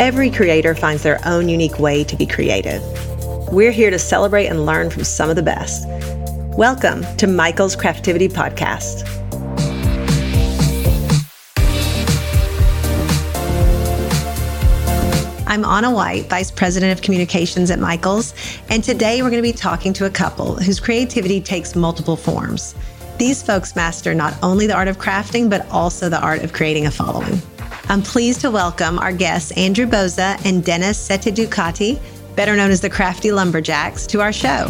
Every creator finds their own unique way to be creative. We're here to celebrate and learn from some of the best. Welcome to Michael's Craftivity Podcast. I'm Anna White, Vice President of Communications at Michaels, and today we're going to be talking to a couple whose creativity takes multiple forms. These folks master not only the art of crafting, but also the art of creating a following. I'm pleased to welcome our guests, Andrew Boza and Dennis Setteducati, better known as the Crafty Lumberjacks, to our show.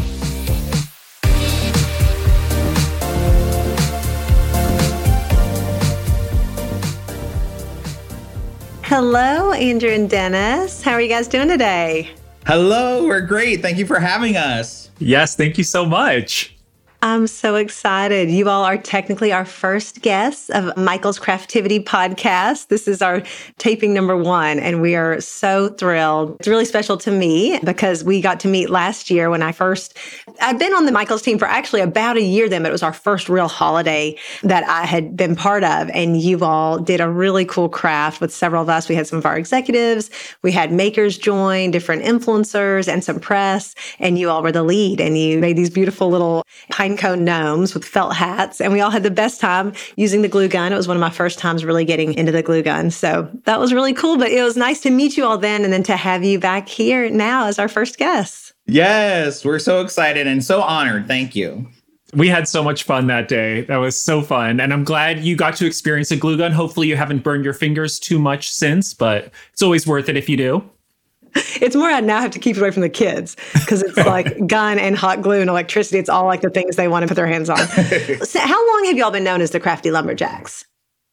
Hello, Andrew and Dennis. How are you guys doing today? Hello, we're great. Thank you for having us. Yes, thank you so much. I'm so excited. You all are technically our first guests of Michael's Craftivity podcast. This is our taping number one, and we are so thrilled. It's really special to me because we got to meet last year when I first, I've been on the Michael's team for actually about a year then, but it was our first real holiday that I had been part of. And you all did a really cool craft with several of us. We had some of our executives, we had makers join, different influencers, and some press, and you all were the lead. And you made these beautiful little pine cone gnomes with felt hats. And we all had the best time using the glue gun. It was one of my first times really getting into the glue gun. So that was really cool. But it was nice to meet you all then and then to have you back here now as our first guest. Yes, we're so excited and so honored. Thank you. We had so much fun that day. That was so fun. And I'm glad you got to experience a glue gun. Hopefully, you haven't burned your fingers too much since, but it's always worth it if you do. It's more I now have to keep it away from the kids because it's like gun and hot glue and electricity. It's all like the things they want to put their hands on. so how long have y'all been known as the Crafty Lumberjacks?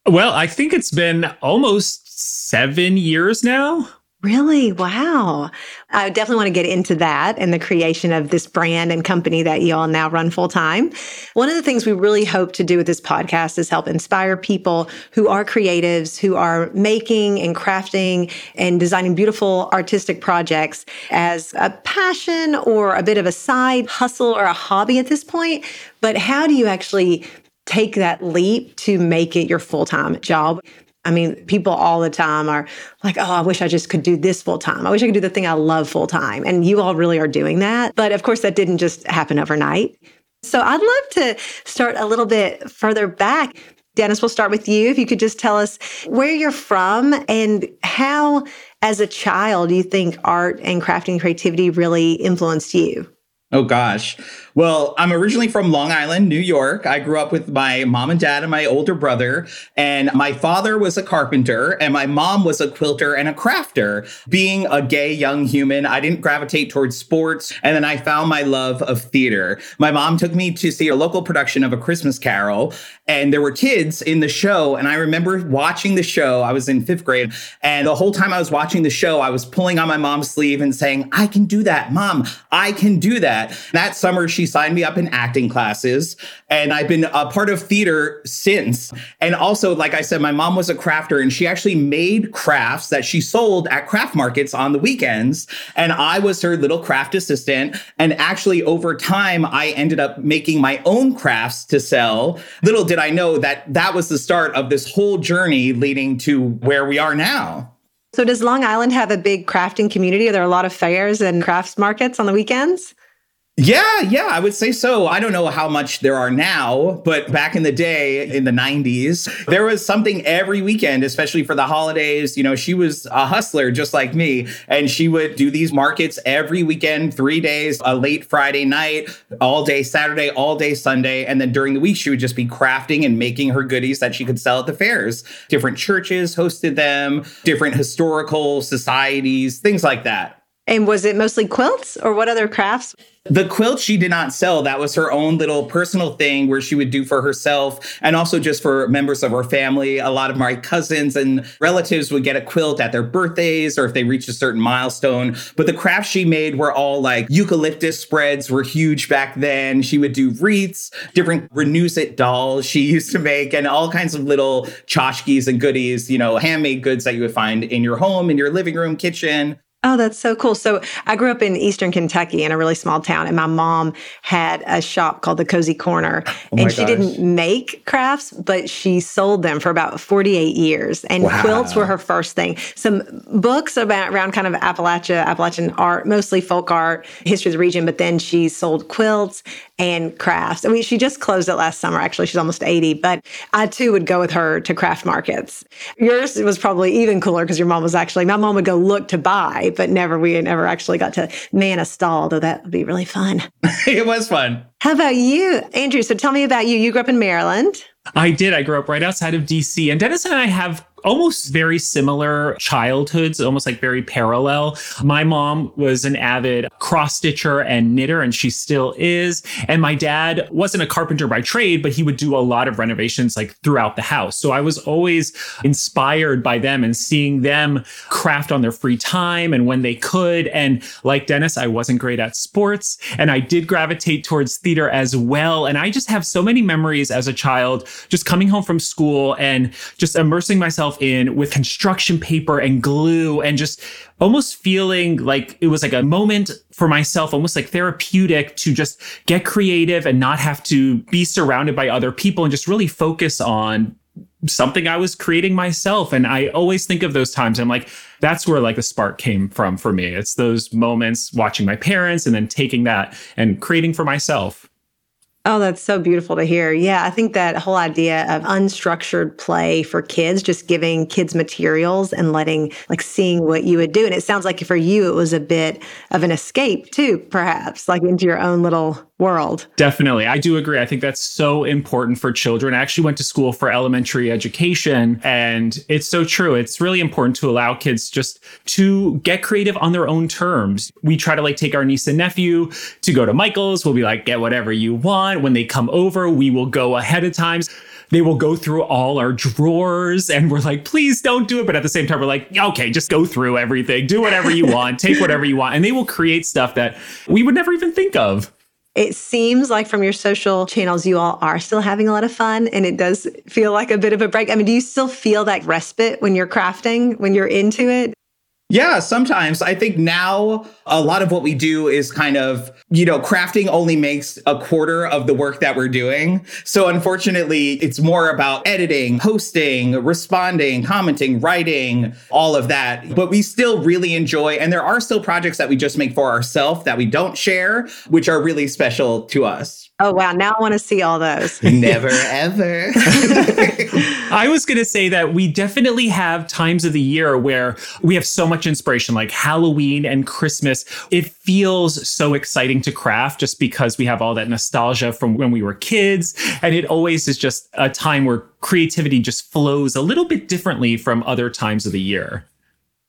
Well, I think it's been almost seven years now. Really? Wow. I definitely want to get into that and the creation of this brand and company that you all now run full time. One of the things we really hope to do with this podcast is help inspire people who are creatives, who are making and crafting and designing beautiful artistic projects as a passion or a bit of a side hustle or a hobby at this point. But how do you actually take that leap to make it your full time job? I mean, people all the time are like, oh, I wish I just could do this full time. I wish I could do the thing I love full time. And you all really are doing that. But of course, that didn't just happen overnight. So I'd love to start a little bit further back. Dennis, we'll start with you. If you could just tell us where you're from and how, as a child, you think art and crafting creativity really influenced you. Oh, gosh. Well, I'm originally from Long Island, New York. I grew up with my mom and dad and my older brother. And my father was a carpenter and my mom was a quilter and a crafter. Being a gay young human, I didn't gravitate towards sports. And then I found my love of theater. My mom took me to see a local production of A Christmas Carol. And there were kids in the show. And I remember watching the show. I was in fifth grade. And the whole time I was watching the show, I was pulling on my mom's sleeve and saying, I can do that. Mom, I can do that. That summer, she signed me up in acting classes and I've been a part of theater since. And also, like I said, my mom was a crafter and she actually made crafts that she sold at craft markets on the weekends. And I was her little craft assistant. And actually, over time, I ended up making my own crafts to sell. Little did I know that that was the start of this whole journey leading to where we are now. So, does Long Island have a big crafting community? Are there a lot of fairs and crafts markets on the weekends? Yeah, yeah, I would say so. I don't know how much there are now, but back in the day in the 90s, there was something every weekend, especially for the holidays. You know, she was a hustler just like me, and she would do these markets every weekend, three days, a late Friday night, all day Saturday, all day Sunday. And then during the week, she would just be crafting and making her goodies that she could sell at the fairs. Different churches hosted them, different historical societies, things like that. And was it mostly quilts or what other crafts? The quilt she did not sell. That was her own little personal thing where she would do for herself and also just for members of her family. A lot of my cousins and relatives would get a quilt at their birthdays or if they reached a certain milestone. But the crafts she made were all like eucalyptus spreads were huge back then. She would do wreaths, different Renuzit dolls she used to make, and all kinds of little tchotchkes and goodies, you know, handmade goods that you would find in your home, in your living room, kitchen. Oh, that's so cool. So I grew up in Eastern Kentucky in a really small town, and my mom had a shop called the Cozy Corner. Oh and she gosh. didn't make crafts, but she sold them for about 48 years. And Wow. quilts were her first thing. Some books about around kind of Appalachia, Appalachian art, mostly folk art, history of the region, but then she sold quilts and crafts. I mean, she just closed it last summer. Actually, she's almost 80, but I too would go with her to craft markets. Yours was probably even cooler because your mom was actually, my mom would go look to buy, but never, we never actually got to man a stall, though that would be really fun. it was fun. How about you, Andrew? So tell me about you. You grew up in Maryland. I did. I grew up right outside of DC, and Dennis and I have almost very similar childhoods, almost like very parallel. My mom was an avid cross stitcher and knitter, and she still is. And my dad wasn't a carpenter by trade, but he would do a lot of renovations like throughout the house. So I was always inspired by them and seeing them craft on their free time and when they could. And like Dennis, I wasn't great at sports, and I did gravitate towards theater as well. And I just have so many memories as a child, just coming home from school and just immersing myself in with construction paper and glue and just almost feeling like it was like a moment for myself, almost like therapeutic to just get creative and not have to be surrounded by other people and just really focus on something I was creating myself. And I always think of those times. I'm like, that's where like the spark came from for me. It's those moments watching my parents and then taking that and creating for myself. Oh, that's so beautiful to hear. Yeah, I think that whole idea of unstructured play for kids, just giving kids materials and letting, like, seeing what you would do. And it sounds like for you, it was a bit of an escape too, perhaps, like into your own little world. Definitely. I do agree. I think that's so important for children. I actually went to school for elementary education and it's so true. It's really important to allow kids just to get creative on their own terms. We try to like take our niece and nephew to go to Michael's. We'll be like, get whatever you want. When they come over, we will go ahead of times. They will go through all our drawers and we're like, please don't do it. But at the same time, we're like, okay, just go through everything, do whatever you want, take whatever you want. And they will create stuff that we would never even think of. It seems like from your social channels, you all are still having a lot of fun and it does feel like a bit of a break. I mean, do you still feel that respite when you're crafting, when you're into it? Yeah, sometimes. I think now a lot of what we do is kind of, you know, crafting only makes a quarter of the work that we're doing. So unfortunately, it's more about editing, hosting, responding, commenting, writing, all of that. But we still really enjoy, and there are still projects that we just make for ourselves that we don't share, which are really special to us. Oh, wow. Now I want to see all those. Never ever. I was going to say that we definitely have times of the year where we have so much inspiration, like Halloween and Christmas. It feels so exciting to craft just because we have all that nostalgia from when we were kids. And it always is just a time where creativity just flows a little bit differently from other times of the year.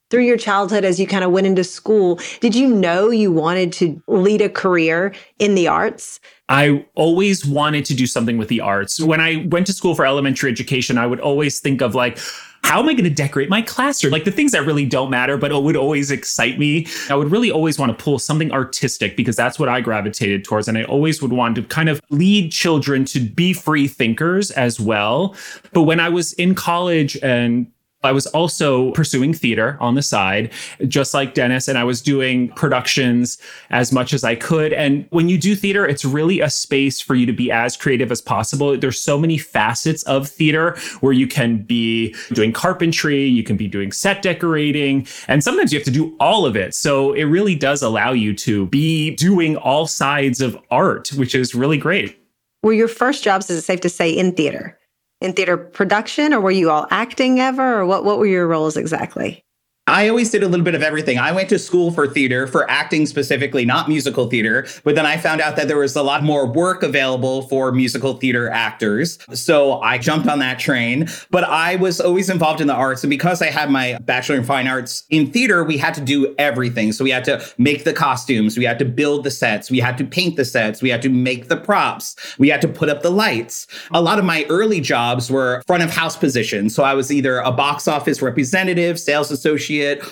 Through your childhood, as you kind of went into school, did you know you wanted to lead a career in the arts? I always wanted to do something with the arts. When I went to school for elementary education, I would always think of like, how am I going to decorate my classroom? Like the things that really don't matter, but it would always excite me. I would really always want to pull something artistic because that's what I gravitated towards. And I always would want to kind of lead children to be free thinkers as well. But when I was in college and I was also pursuing theater on the side, just like Dennis, and I was doing productions as much as I could. And when you do theater, it's really a space for you to be as creative as possible. There's so many facets of theater where you can be doing carpentry, you can be doing set decorating, and sometimes you have to do all of it. So it really does allow you to be doing all sides of art, which is really great. Were your first jobs, is it safe to say, in theater? In theater production, or were you all acting ever, or what, what were your roles exactly? I always did a little bit of everything. I went to school for theater, for acting specifically, not musical theater. But then I found out that there was a lot more work available for musical theater actors. So I jumped on that train. But I was always involved in the arts. And because I had my Bachelor in Fine Arts in theater, we had to do everything. So we had to make the costumes, we had to build the sets, we had to paint the sets, we had to make the props, we had to put up the lights. A lot of my early jobs were front of house positions. So I was either a box office representative, sales associate,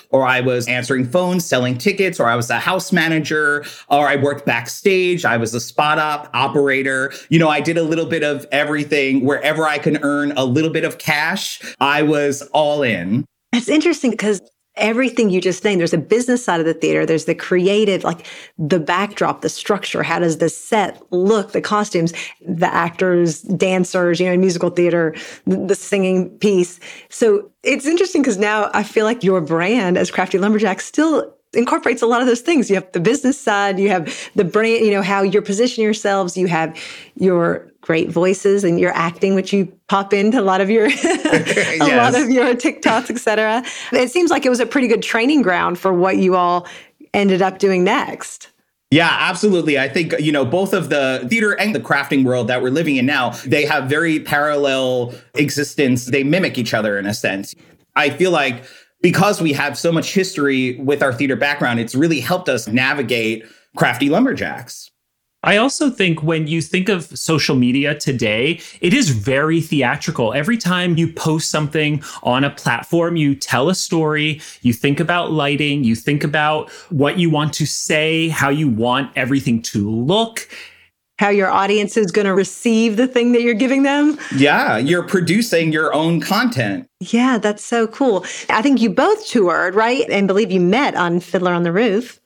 or I was answering phones, selling tickets, or I was a house manager, or I worked backstage. I was a spot up operator. You know, I did a little bit of everything wherever I can earn a little bit of cash. I was all in. It's interesting because everything you just named. There's a business side of the theater. There's the creative, like the backdrop, the structure. How does the set look? The costumes, the actors, dancers, you know, in musical theater, the singing piece. So it's interesting because now I feel like your brand as Crafty Lumberjack still incorporates a lot of those things. You have the business side, you have the brand, you know, how you're positioning yourselves, you have your great voices and your acting, which you pop into a lot of your a yes. lot of your TikToks, etc. It seems like it was a pretty good training ground for what you all ended up doing next. Yeah, absolutely. I think, you know, both of the theater and the crafting world that we're living in now, they have very parallel existence. They mimic each other in a sense. I feel like because we have so much history with our theater background, it's really helped us navigate crafty lumberjacks. I also think when you think of social media today, it is very theatrical. Every time you post something on a platform, you tell a story, you think about lighting, you think about what you want to say, how you want everything to look how your audience is going to receive the thing that you're giving them. Yeah, you're producing your own content. Yeah, that's so cool. I think you both toured, right? And believe you met on Fiddler on the Roof.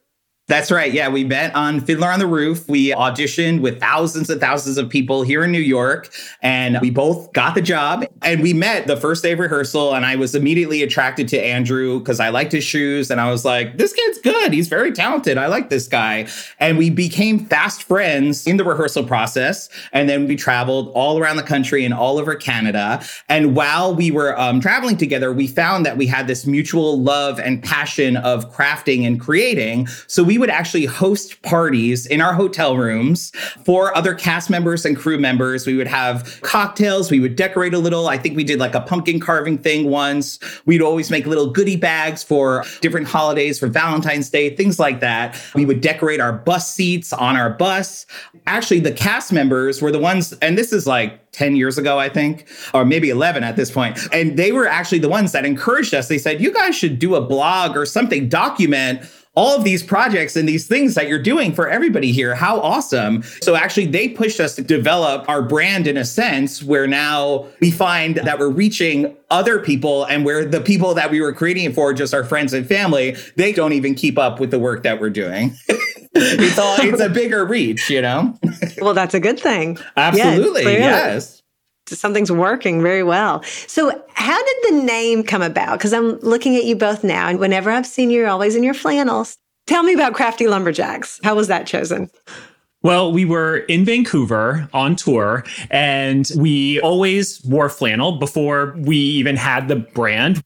That's right. Yeah, we met on Fiddler on the Roof. We auditioned with thousands and thousands of people here in New York, and we both got the job. And we met the first day of rehearsal, and I was immediately attracted to Andrew because I liked his shoes, and I was like, "This kid's good. He's very talented. I like this guy." And we became fast friends in the rehearsal process, and then we traveled all around the country and all over Canada. And while we were um, traveling together, we found that we had this mutual love and passion of crafting and creating. So we we would actually host parties in our hotel rooms for other cast members and crew members. We would have cocktails. We would decorate a little. I think we did like a pumpkin carving thing once. We'd always make little goodie bags for different holidays, for Valentine's Day, things like that. We would decorate our bus seats on our bus. Actually, the cast members were the ones, and this is like 10 years ago, I think, or maybe 11 at this point. And they were actually the ones that encouraged us. They said, you guys should do a blog or something, document all of these projects and these things that you're doing for everybody here. How awesome. So actually they pushed us to develop our brand in a sense where now we find that we're reaching other people and where the people that we were creating it for, just our friends and family, they don't even keep up with the work that we're doing. it's all it's a bigger reach, you know? well, that's a good thing. Absolutely. yes something's working very well. So, how did the name come about? Because I'm looking at you both now, and whenever I've seen you, you're always in your flannels. Tell me about Crafty Lumberjacks. How was that chosen? Well, we were in Vancouver on tour and we always wore flannel before we even had the brand.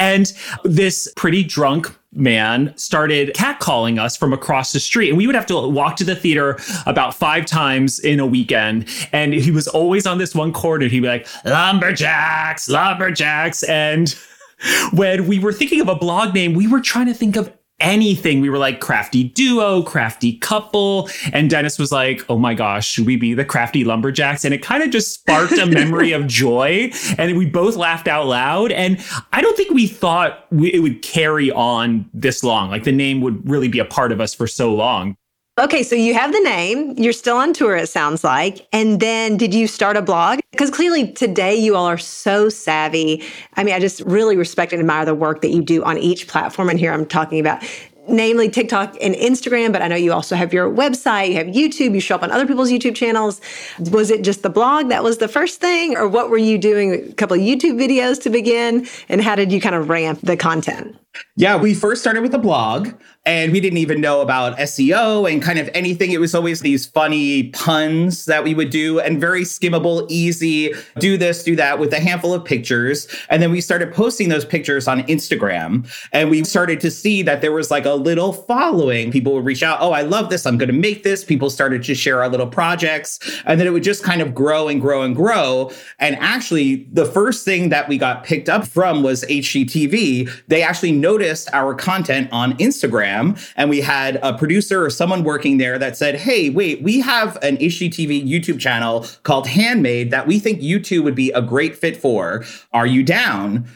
And this pretty drunk man started catcalling us from across the street. And we would have to walk to the theater about five times in a weekend. And he was always on this one corner. He'd be like, Lumberjacks, Lumberjacks. And when we were thinking of a blog name, we were trying to think of anything. We were like crafty duo, crafty couple. And Dennis was like, oh my gosh, should we be the crafty lumberjacks? And it kind of just sparked a memory of joy. And we both laughed out loud. And I don't think we thought we, it would carry on this long. Like the name would really be a part of us for so long. Okay, so you have the name. You're still on tour, it sounds like. And then did you start a blog? Because clearly today you all are so savvy. I mean, I just really respect and admire the work that you do on each platform. And here I'm talking about namely TikTok and Instagram, but I know you also have your website, you have YouTube, you show up on other people's YouTube channels. Was it just the blog that was the first thing, or what were you doing? A couple of YouTube videos to begin, and how did you kind of ramp the content? Yeah, we first started with a blog and we didn't even know about SEO and kind of anything. It was always these funny puns that we would do and very skimmable, easy, do this, do that with a handful of pictures. And then we started posting those pictures on Instagram and we started to see that there was like a little following. People would reach out, oh, I love this. I'm going to make this. People started to share our little projects. And then it would just kind of grow and grow and grow. And actually, the first thing that we got picked up from was HGTV. They actually noticed our content on Instagram and we had a producer or someone working there that said, Hey, wait, we have an HGTV YouTube channel called Handmade that we think you two would be a great fit for. Are you down?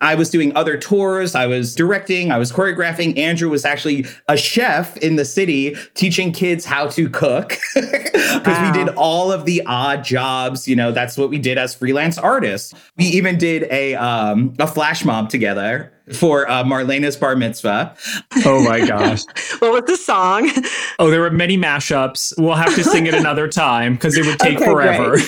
I was doing other tours. I was directing. I was choreographing. Andrew was actually a chef in the city teaching kids how to cook because wow. we did all of the odd jobs. You know, that's what we did as freelance artists. We even did a um, a flash mob together for uh, Marlena's bar mitzvah. Oh my gosh. what was the song? Oh, there were many mashups. We'll have to sing it another time because it would take okay, forever.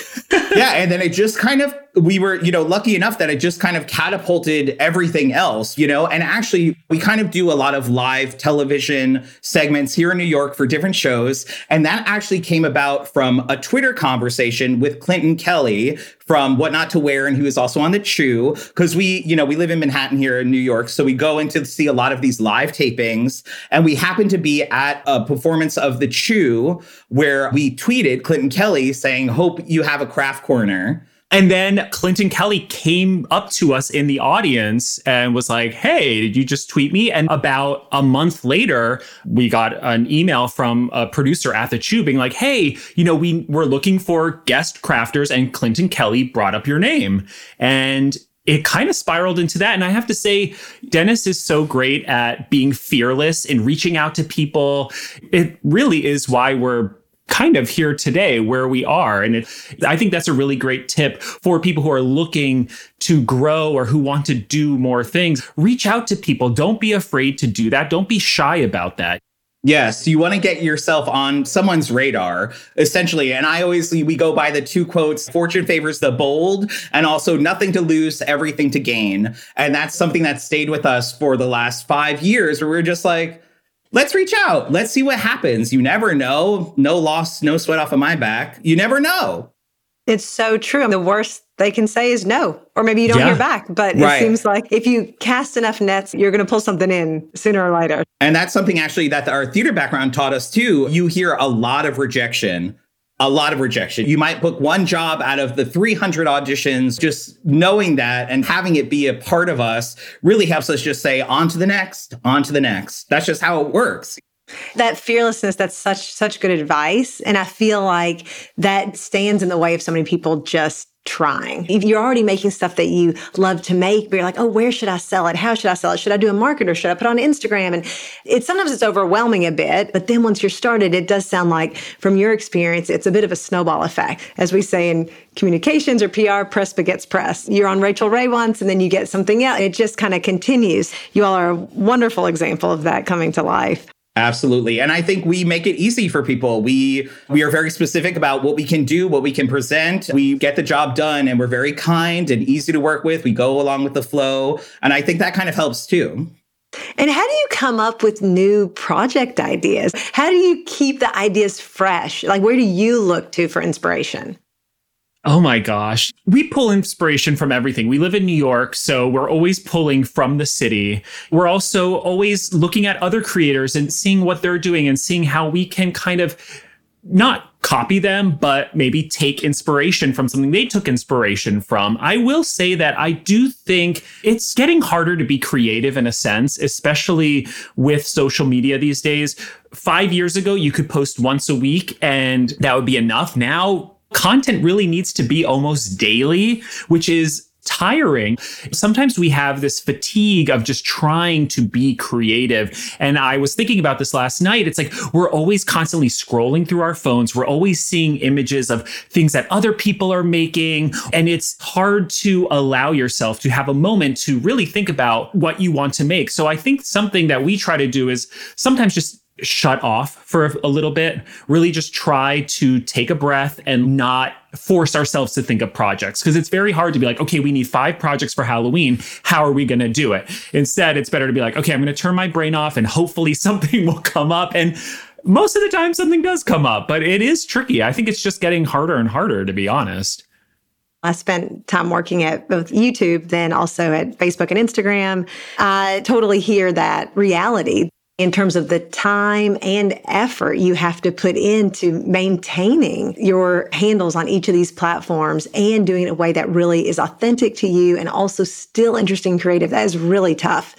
yeah. And then it just kind of, we were, you know, lucky enough that it just kind of catapulted everything else, you know, and actually we kind of do a lot of live television segments here in New York for different shows. And that actually came about from a Twitter conversation with Clinton Kelly from What Not to Wear, and who is also on the Chew. Because we, you know, we live in Manhattan here in New York, so we go in to see a lot of these live tapings, and we happened to be at a performance of the Chew where we tweeted Clinton Kelly saying, "Hope you have a craft corner." And then Clinton Kelly came up to us in the audience and was like, Hey, did you just tweet me? And about a month later, we got an email from a producer at the Chew being like, Hey, you know, we were looking for guest crafters and Clinton Kelly brought up your name. And it kind of spiraled into that. And I have to say, Dennis is so great at being fearless and reaching out to people. It really is why we're kind of here today where we are. And it, I think that's a really great tip for people who are looking to grow or who want to do more things. Reach out to people. Don't be afraid to do that. Don't be shy about that. Yes, you want to get yourself on someone's radar, essentially. And I always, we go by the two quotes Fortune favors the bold, and also nothing to lose, everything to gain. And that's something that stayed with us for the last five years, where we're just like, let's reach out. Let's see what happens. You never know. No loss, no sweat off of my back. You never know. It's so true. The worst they can say is no, or maybe you don't yeah. hear back. But right. it seems like if you cast enough nets, you're going to pull something in sooner or later. And that's something actually that our theater background taught us too. You hear a lot of rejection a lot of rejection. You might book one job out of the 300 auditions. Just knowing that and having it be a part of us really helps us just say on to the next, on to the next. That's just how it works. That fearlessness, that's such such good advice. And I feel like that stands in the way of so many people just trying. If you're already making stuff that you love to make, but you're like, oh, where should I sell it? How should I sell it? Should I do a market or should I put on Instagram? And it sometimes it's overwhelming a bit, but then once you're started, it does sound like from your experience, it's a bit of a snowball effect. As we say in communications or PR, press begets press. You're on Rachael Ray once and then you get something else. It just kind of continues. You all are a wonderful example of that coming to life. Absolutely. And I think we make it easy for people. We we are very specific about what we can do, what we can present. We get the job done and we're very kind and easy to work with. We go along with the flow. And I think that kind of helps too. And how do you come up with new project ideas? How do you keep the ideas fresh? Like where do you look to for inspiration? Oh my gosh. We pull inspiration from everything. We live in New York, so we're always pulling from the city. We're also always looking at other creators and seeing what they're doing and seeing how we can kind of not copy them, but maybe take inspiration from something they took inspiration from. I will say that I do think it's getting harder to be creative in a sense, especially with social media these days. Five years ago, you could post once a week and that would be enough. Now, content really needs to be almost daily, which is tiring. Sometimes we have this fatigue of just trying to be creative. And I was thinking about this last night. It's like we're always constantly scrolling through our phones. We're always seeing images of things that other people are making. And it's hard to allow yourself to have a moment to really think about what you want to make. So I think something that we try to do is sometimes just shut off for a little bit, really just try to take a breath and not force ourselves to think of projects because it's very hard to be like, okay, we need five projects for Halloween. How are we going to do it? Instead, it's better to be like, okay, I'm going to turn my brain off and hopefully something will come up. And most of the time, something does come up, but it is tricky. I think it's just getting harder and harder, to be honest. I spent time working at both YouTube, then also at Facebook and Instagram. I totally hear that reality in terms of the time and effort you have to put into maintaining your handles on each of these platforms and doing it in a way that really is authentic to you and also still interesting and creative. That is really tough.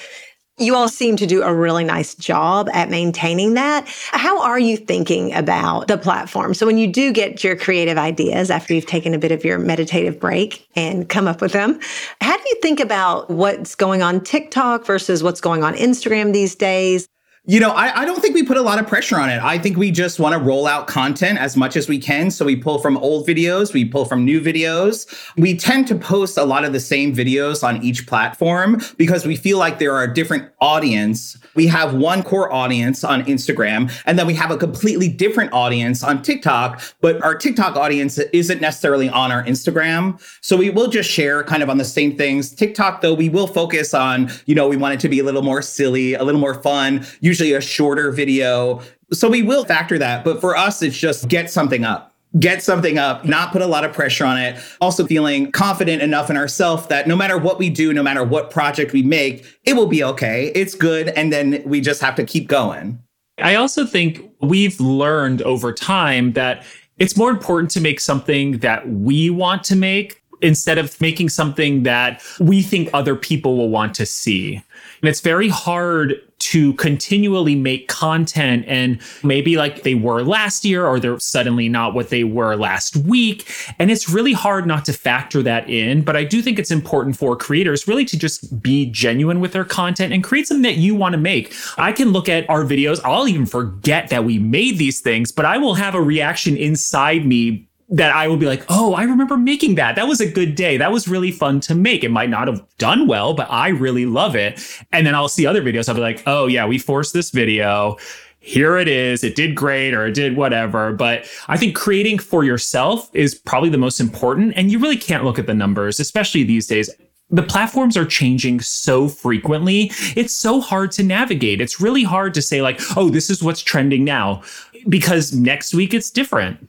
You all seem to do a really nice job at maintaining that. How are you thinking about the platform? So, when you do get your creative ideas after you've taken a bit of your meditative break and come up with them, how do you think about what's going on TikTok versus what's going on Instagram these days? You know, I, I, don't think we put a lot of pressure on it. I think we just want to roll out content as much as we can. So we pull from old videos, we pull from new videos. We tend to post a lot of the same videos on each platform because we feel like there are a different audience. We have one core audience on Instagram, and then we have a completely different audience on TikTok, but our TikTok audience isn't necessarily on our Instagram. So we will just share kind of on the same things. TikTok, though, we will focus on, you know, we want it to be a little more silly, a little more fun. Usually usually a shorter video. So we will factor that. But for us, it's just get something up get something up, not put a lot of pressure on it. Also feeling confident enough in ourselves that no matter what we do, no matter what project we make, it will be okay. It's good. And then we just have to keep going. I also think we've learned over time that it's more important to make something that we want to make instead of making something that we think other people will want to see. And it's very hard to continually make content and maybe like they were last year or they're suddenly not what they were last week. And it's really hard not to factor that in. But I do think it's important for creators really to just be genuine with their content and create something that you want to make. I can look at our videos, I'll even forget that we made these things, but I will have a reaction inside me that I will be like, oh, I remember making that. That was a good day. That was really fun to make. It might not have done well, but I really love it. And then I'll see other videos. I'll be like, oh, yeah, we forced this video. Here it is. It did great or it did whatever. But I think creating for yourself is probably the most important. And you really can't look at the numbers, especially these days. The platforms are changing so frequently. It's so hard to navigate. It's really hard to say, like, oh, this is what's trending now, because next week it's different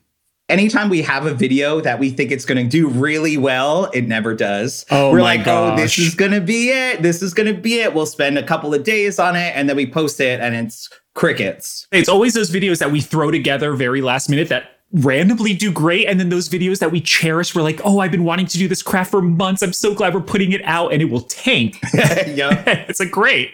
anytime we have a video that we think it's going to do really well, it never does. Oh, we're like, gosh. oh, this is going to be it. This is going to be it. We'll spend a couple of days on it and then we post it and it's crickets. It's always those videos that we throw together very last minute that randomly do great. And then those videos that we cherish, we're like, oh, I've been wanting to do this craft for months. I'm so glad we're putting it out and it will tank. yeah. it's a great.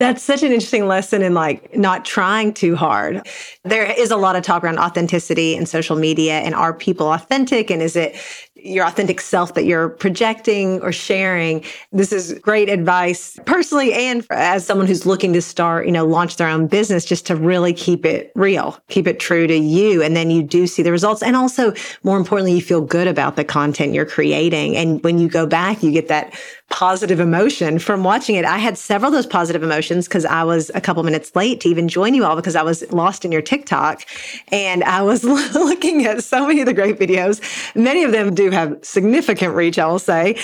That's such an interesting lesson in like not trying too hard. There is a lot of talk around authenticity and social media and are people authentic and is it your authentic self that you're projecting or sharing. This is great advice personally and as someone who's looking to start, you know, launch their own business just to really keep it real, keep it true to you. And then you do see the results. And also, more importantly, you feel good about the content you're creating. And when you go back, you get that positive emotion from watching it. I had several of those positive emotions because I was a couple minutes late to even join you all because I was lost in your TikTok. And I was looking at so many of the great videos. Many of them do have significant reach, I will say.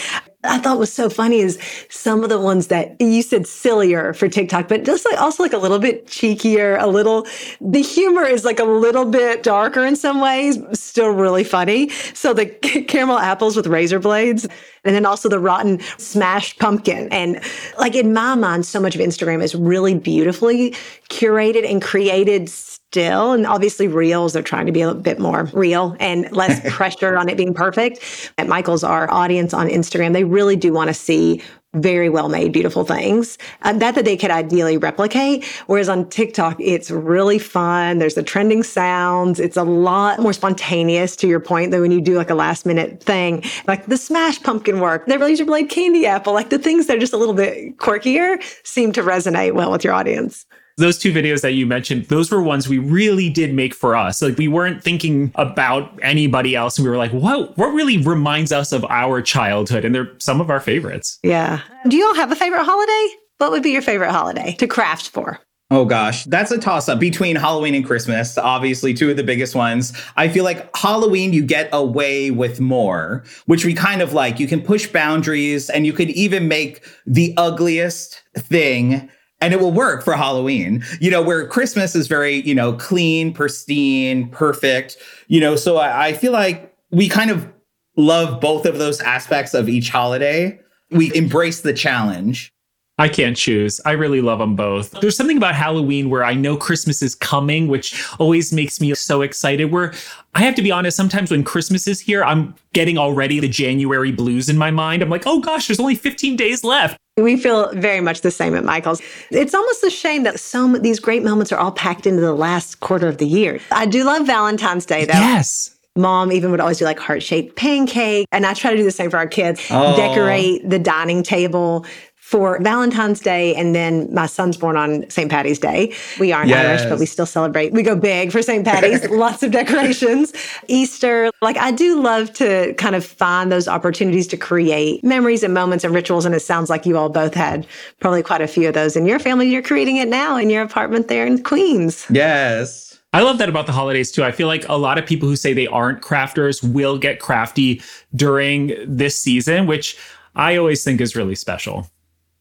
I thought was so funny is some of the ones that you said sillier for TikTok, but just like also like a little bit cheekier, a little, the humor is like a little bit darker in some ways, still really funny. So the caramel apples with razor blades and then also the rotten smashed pumpkin. And like in my mind, so much of Instagram is really beautifully curated and created still. And obviously, reels, they're trying to be a bit more real and less pressure on it being perfect. At Michael's, our audience on Instagram, they really do want to see very well made, beautiful things uh, that that they could ideally replicate. Whereas on TikTok, it's really fun. There's the trending sounds. It's a lot more spontaneous. To your point, though, when you do like a last minute thing, like the smash pumpkin work, the razor blade candy apple, like the things that are just a little bit quirkier, seem to resonate well with your audience those two videos that you mentioned, those were ones we really did make for us. Like we weren't thinking about anybody else. And we were like, what what really reminds us of our childhood? And they're some of our favorites. Yeah. Do you all have a favorite holiday? What would be your favorite holiday to craft for? Oh gosh, that's a toss up between Halloween and Christmas. Obviously, two of the biggest ones. I feel like Halloween, you get away with more, which we kind of like. You can push boundaries and you could even make the ugliest thing and it will work for Halloween. You know, where Christmas is very, you know, clean, pristine, perfect. You know, so I, I, feel like we kind of love both of those aspects of each holiday. We embrace the challenge. I can't choose. I really love them both. There's something about Halloween where I know Christmas is coming, which always makes me so excited. Where I have to be honest, sometimes when Christmas is here, I'm getting already the January blues in my mind. I'm like, oh gosh, there's only 15 days left. We feel very much the same at Michael's. It's almost a shame that so these great moments are all packed into the last quarter of the year. I do love Valentine's Day though. Yes. Mom even would always do like heart shaped pancake. And I try to do the same for our kids. Oh. Decorate the dining table for Valentine's Day. And then my son's born on St. Patty's Day. We aren't yes. Irish, but we still celebrate. We go big for St. Patty's, lots of decorations. Easter. Like I do love to kind of find those opportunities to create memories and moments and rituals. And it sounds like you all both had probably quite a few of those in your family. You're creating it now in your apartment there in Queens. Yes. I love that about the holidays too. I feel like a lot of people who say they aren't crafters will get crafty during this season, which I always think is really special.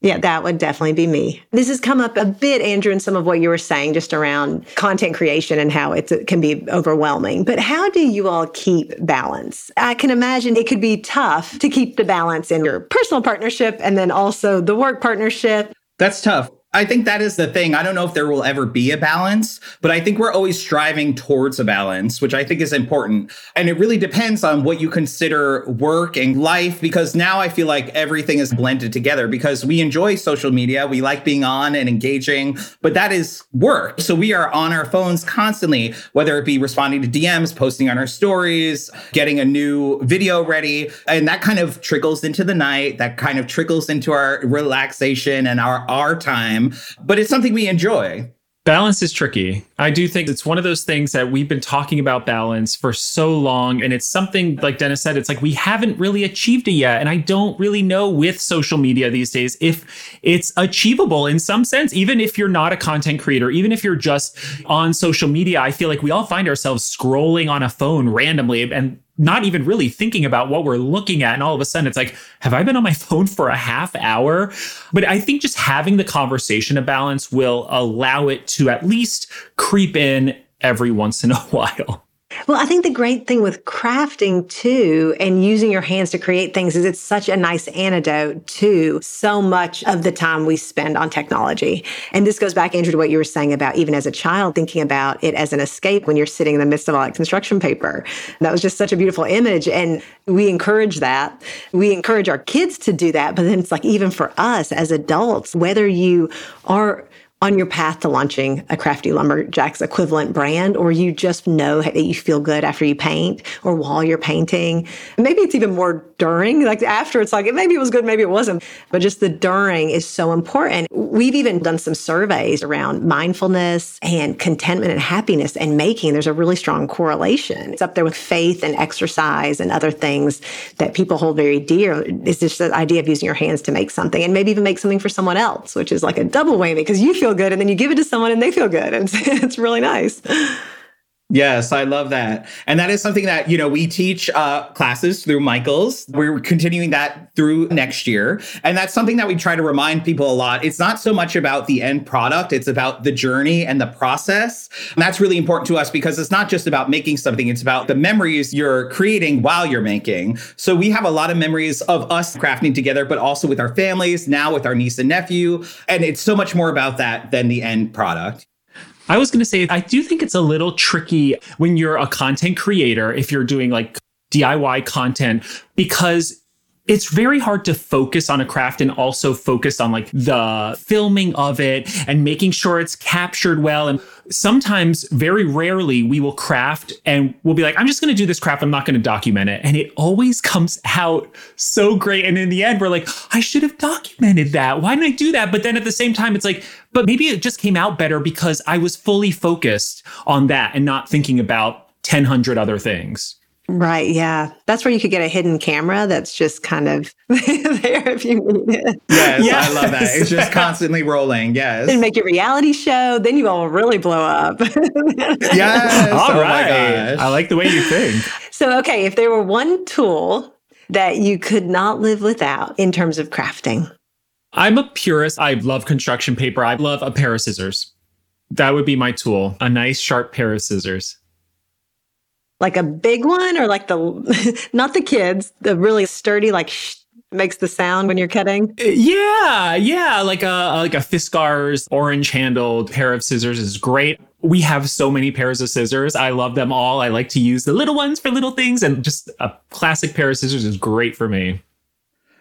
Yeah, that would definitely be me. This has come up a bit, Andrew, in some of what you were saying just around content creation and how it can be overwhelming. But how do you all keep balance? I can imagine it could be tough to keep the balance in your personal partnership and then also the work partnership. That's tough. I think that is the thing. I don't know if there will ever be a balance, but I think we're always striving towards a balance, which I think is important. And it really depends on what you consider work and life, because now I feel like everything is blended together because we enjoy social media. We like being on and engaging, but that is work. So we are on our phones constantly, whether it be responding to DMs, posting on our stories, getting a new video ready. And that kind of trickles into the night. That kind of trickles into our relaxation and our, our time time, but it's something we enjoy. Balance is tricky. I do think it's one of those things that we've been talking about balance for so long. And it's something, like Dennis said, it's like we haven't really achieved it yet. And I don't really know with social media these days if it's achievable in some sense, even if you're not a content creator, even if you're just on social media. I feel like we all find ourselves scrolling on a phone randomly. And not even really thinking about what we're looking at. And all of a sudden it's like, have I been on my phone for a half hour? But I think just having the conversation of balance will allow it to at least creep in every once in a while. Well, I think the great thing with crafting too and using your hands to create things is it's such a nice antidote to so much of the time we spend on technology. And this goes back, Andrew, to what you were saying about even as a child thinking about it as an escape when you're sitting in the midst of all that construction paper. That was just such a beautiful image. And we encourage that. We encourage our kids to do that. But then it's like, even for us as adults, whether you are on your path to launching a crafty lumberjacks equivalent brand or you just know that you feel good after you paint or while you're painting. Maybe it's even more during like after it's like maybe it was good maybe it wasn't but just the during is so important. We've even done some surveys around mindfulness and contentment and happiness and making. There's a really strong correlation. It's up there with faith and exercise and other things that people hold very dear. It's just the idea of using your hands to make something and maybe even make something for someone else which is like a double whammy because you feel feel good and then you give it to someone and they feel good. And it's, it's really nice Yes, I love that. And that is something that, you know, we teach uh, classes through Michaels. We're continuing that through next year. And that's something that we try to remind people a lot. It's not so much about the end product, it's about the journey and the process. And that's really important to us because it's not just about making something, it's about the memories you're creating while you're making. So we have a lot of memories of us crafting together, but also with our families, now with our niece and nephew. And it's so much more about that than the end product. I was going to say, I do think it's a little tricky when you're a content creator, if you're doing like DIY content, because it's very hard to focus on a craft and also focus on like the filming of it and making sure it's captured well. And sometimes, very rarely, we will craft and we'll be like, I'm just going to do this craft. I'm not going to document it. And it always comes out so great. And in the end, we're like, I should have documented that. Why didn't I do that? But then at the same time, it's like, but maybe it just came out better because I was fully focused on that and not thinking about 1,000 other things. Right. Yeah. That's where you could get a hidden camera that's just kind of there if you need it. Yes, yes. I love that. It's just constantly rolling. Yes. And make your reality show. Then you all really blow up. yes. All oh right. I like the way you think. So, okay. If there were one tool that you could not live without in terms of crafting, I'm a purist. I love construction paper. I love a pair of scissors. That would be my tool. A nice, sharp pair of scissors like a big one or like the not the kids the really sturdy like sh- makes the sound when you're cutting? Uh, yeah yeah like a like a fiskars orange handled pair of scissors is great. We have so many pairs of scissors. I love them all. I like to use the little ones for little things and just a classic pair of scissors is great for me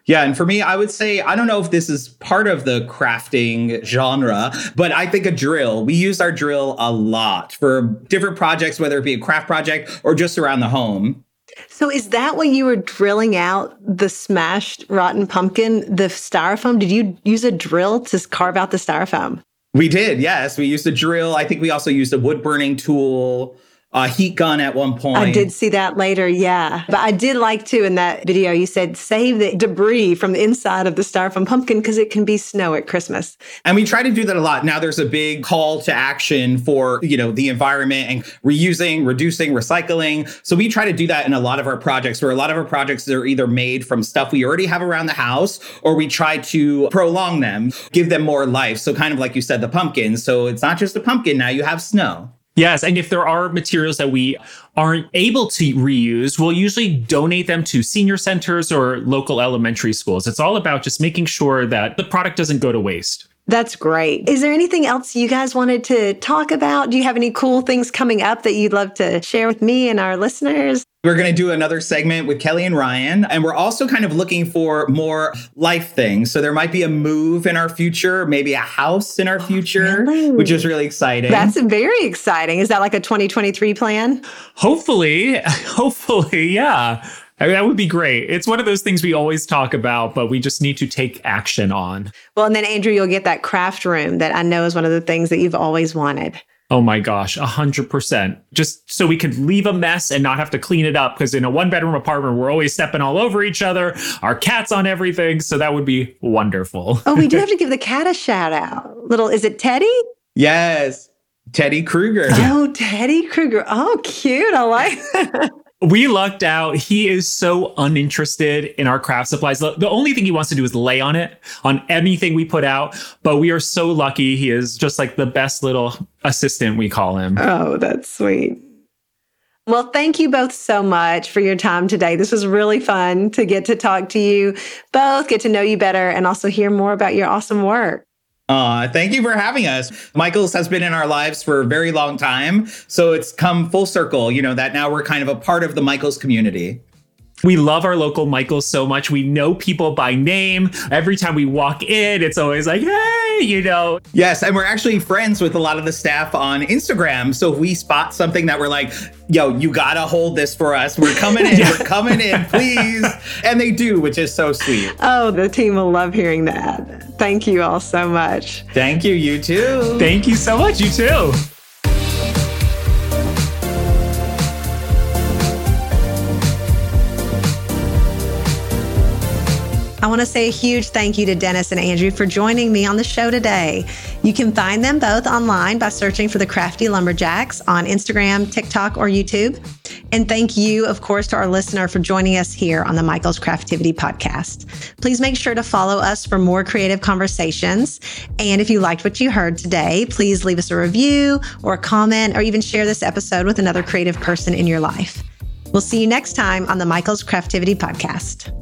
Yeah, and for me, I would say I don't know if this is part of the crafting genre, but I think a drill. We use our drill a lot for different projects, whether it be a craft project or just around the home. So is that when you were drilling out the smashed rotten pumpkin, the styrofoam? Did you use a drill to carve out the styrofoam? We did, yes. We used a drill. I think we also used a wood burning tool a heat gun at one point. I did see that later, yeah. But I did like to in that video, you said save the debris from the inside of the styrofoam pumpkin because it can be snow at Christmas. And we try to do that a lot. Now there's a big call to action for, you know, the environment and reusing, reducing, recycling. So we try to do that in a lot of our projects where a lot of our projects are either made from stuff we already have around the house or we try to prolong them, give them more life. So kind of like you said, the pumpkin. So it's not just a pumpkin, now you have snow. Yes. And if there are materials that we aren't able to reuse, we'll usually donate them to senior centers or local elementary schools. It's all about just making sure that the product doesn't go to waste. That's great. Is there anything else you guys wanted to talk about? Do you have any cool things coming up that you'd love to share with me and our listeners? We're going to do another segment with Kelly and Ryan. And we're also kind of looking for more life things. So there might be a move in our future, maybe a house in our oh, future, really? which is really exciting. That's very exciting. Is that like a 2023 plan? Hopefully. Hopefully. Yeah. I mean, that would be great. It's one of those things we always talk about, but we just need to take action on. Well, and then Andrew, you'll get that craft room that I know is one of the things that you've always wanted. Oh my gosh, a hundred percent. Just so we could leave a mess and not have to clean it up. Because in a one bedroom apartment, we're always stepping all over each other, our cat's on everything. So that would be wonderful. oh, we do have to give the cat a shout out. Little, is it Teddy? Yes. Teddy Kruger. Oh, Teddy Kruger. Oh, cute. I like that. We lucked out. He is so uninterested in our craft supplies. The only thing he wants to do is lay on it, on anything we put out. But we are so lucky. He is just like the best little assistant, we call him. Oh, that's sweet. Well, thank you both so much for your time today. This was really fun to get to talk to you both, get to know you better, and also hear more about your awesome work. Uh, thank you for having us. Michaels has been in our lives for a very long time. So it's come full circle, you know, that now we're kind of a part of the Michaels community. We love our local Michaels so much. We know people by name. Every time we walk in, it's always like, hey, you know. Yes. And we're actually friends with a lot of the staff on Instagram. So if we spot something that we're like, yo, you got to hold this for us. We're coming in. yeah. We're coming in, please. And they do, which is so sweet. Oh, the team will love hearing that. Thank you all so much. Thank you. You too. Thank you so much. You too. I want to say a huge thank you to Dennis and Andrew for joining me on the show today. You can find them both online by searching for the Crafty Lumberjacks on Instagram, TikTok, or YouTube. And thank you, of course, to our listener for joining us here on the Michaels Craftivity podcast. Please make sure to follow us for more creative conversations. And if you liked what you heard today, please leave us a review or a comment or even share this episode with another creative person in your life. We'll see you next time on the Michaels Craftivity podcast.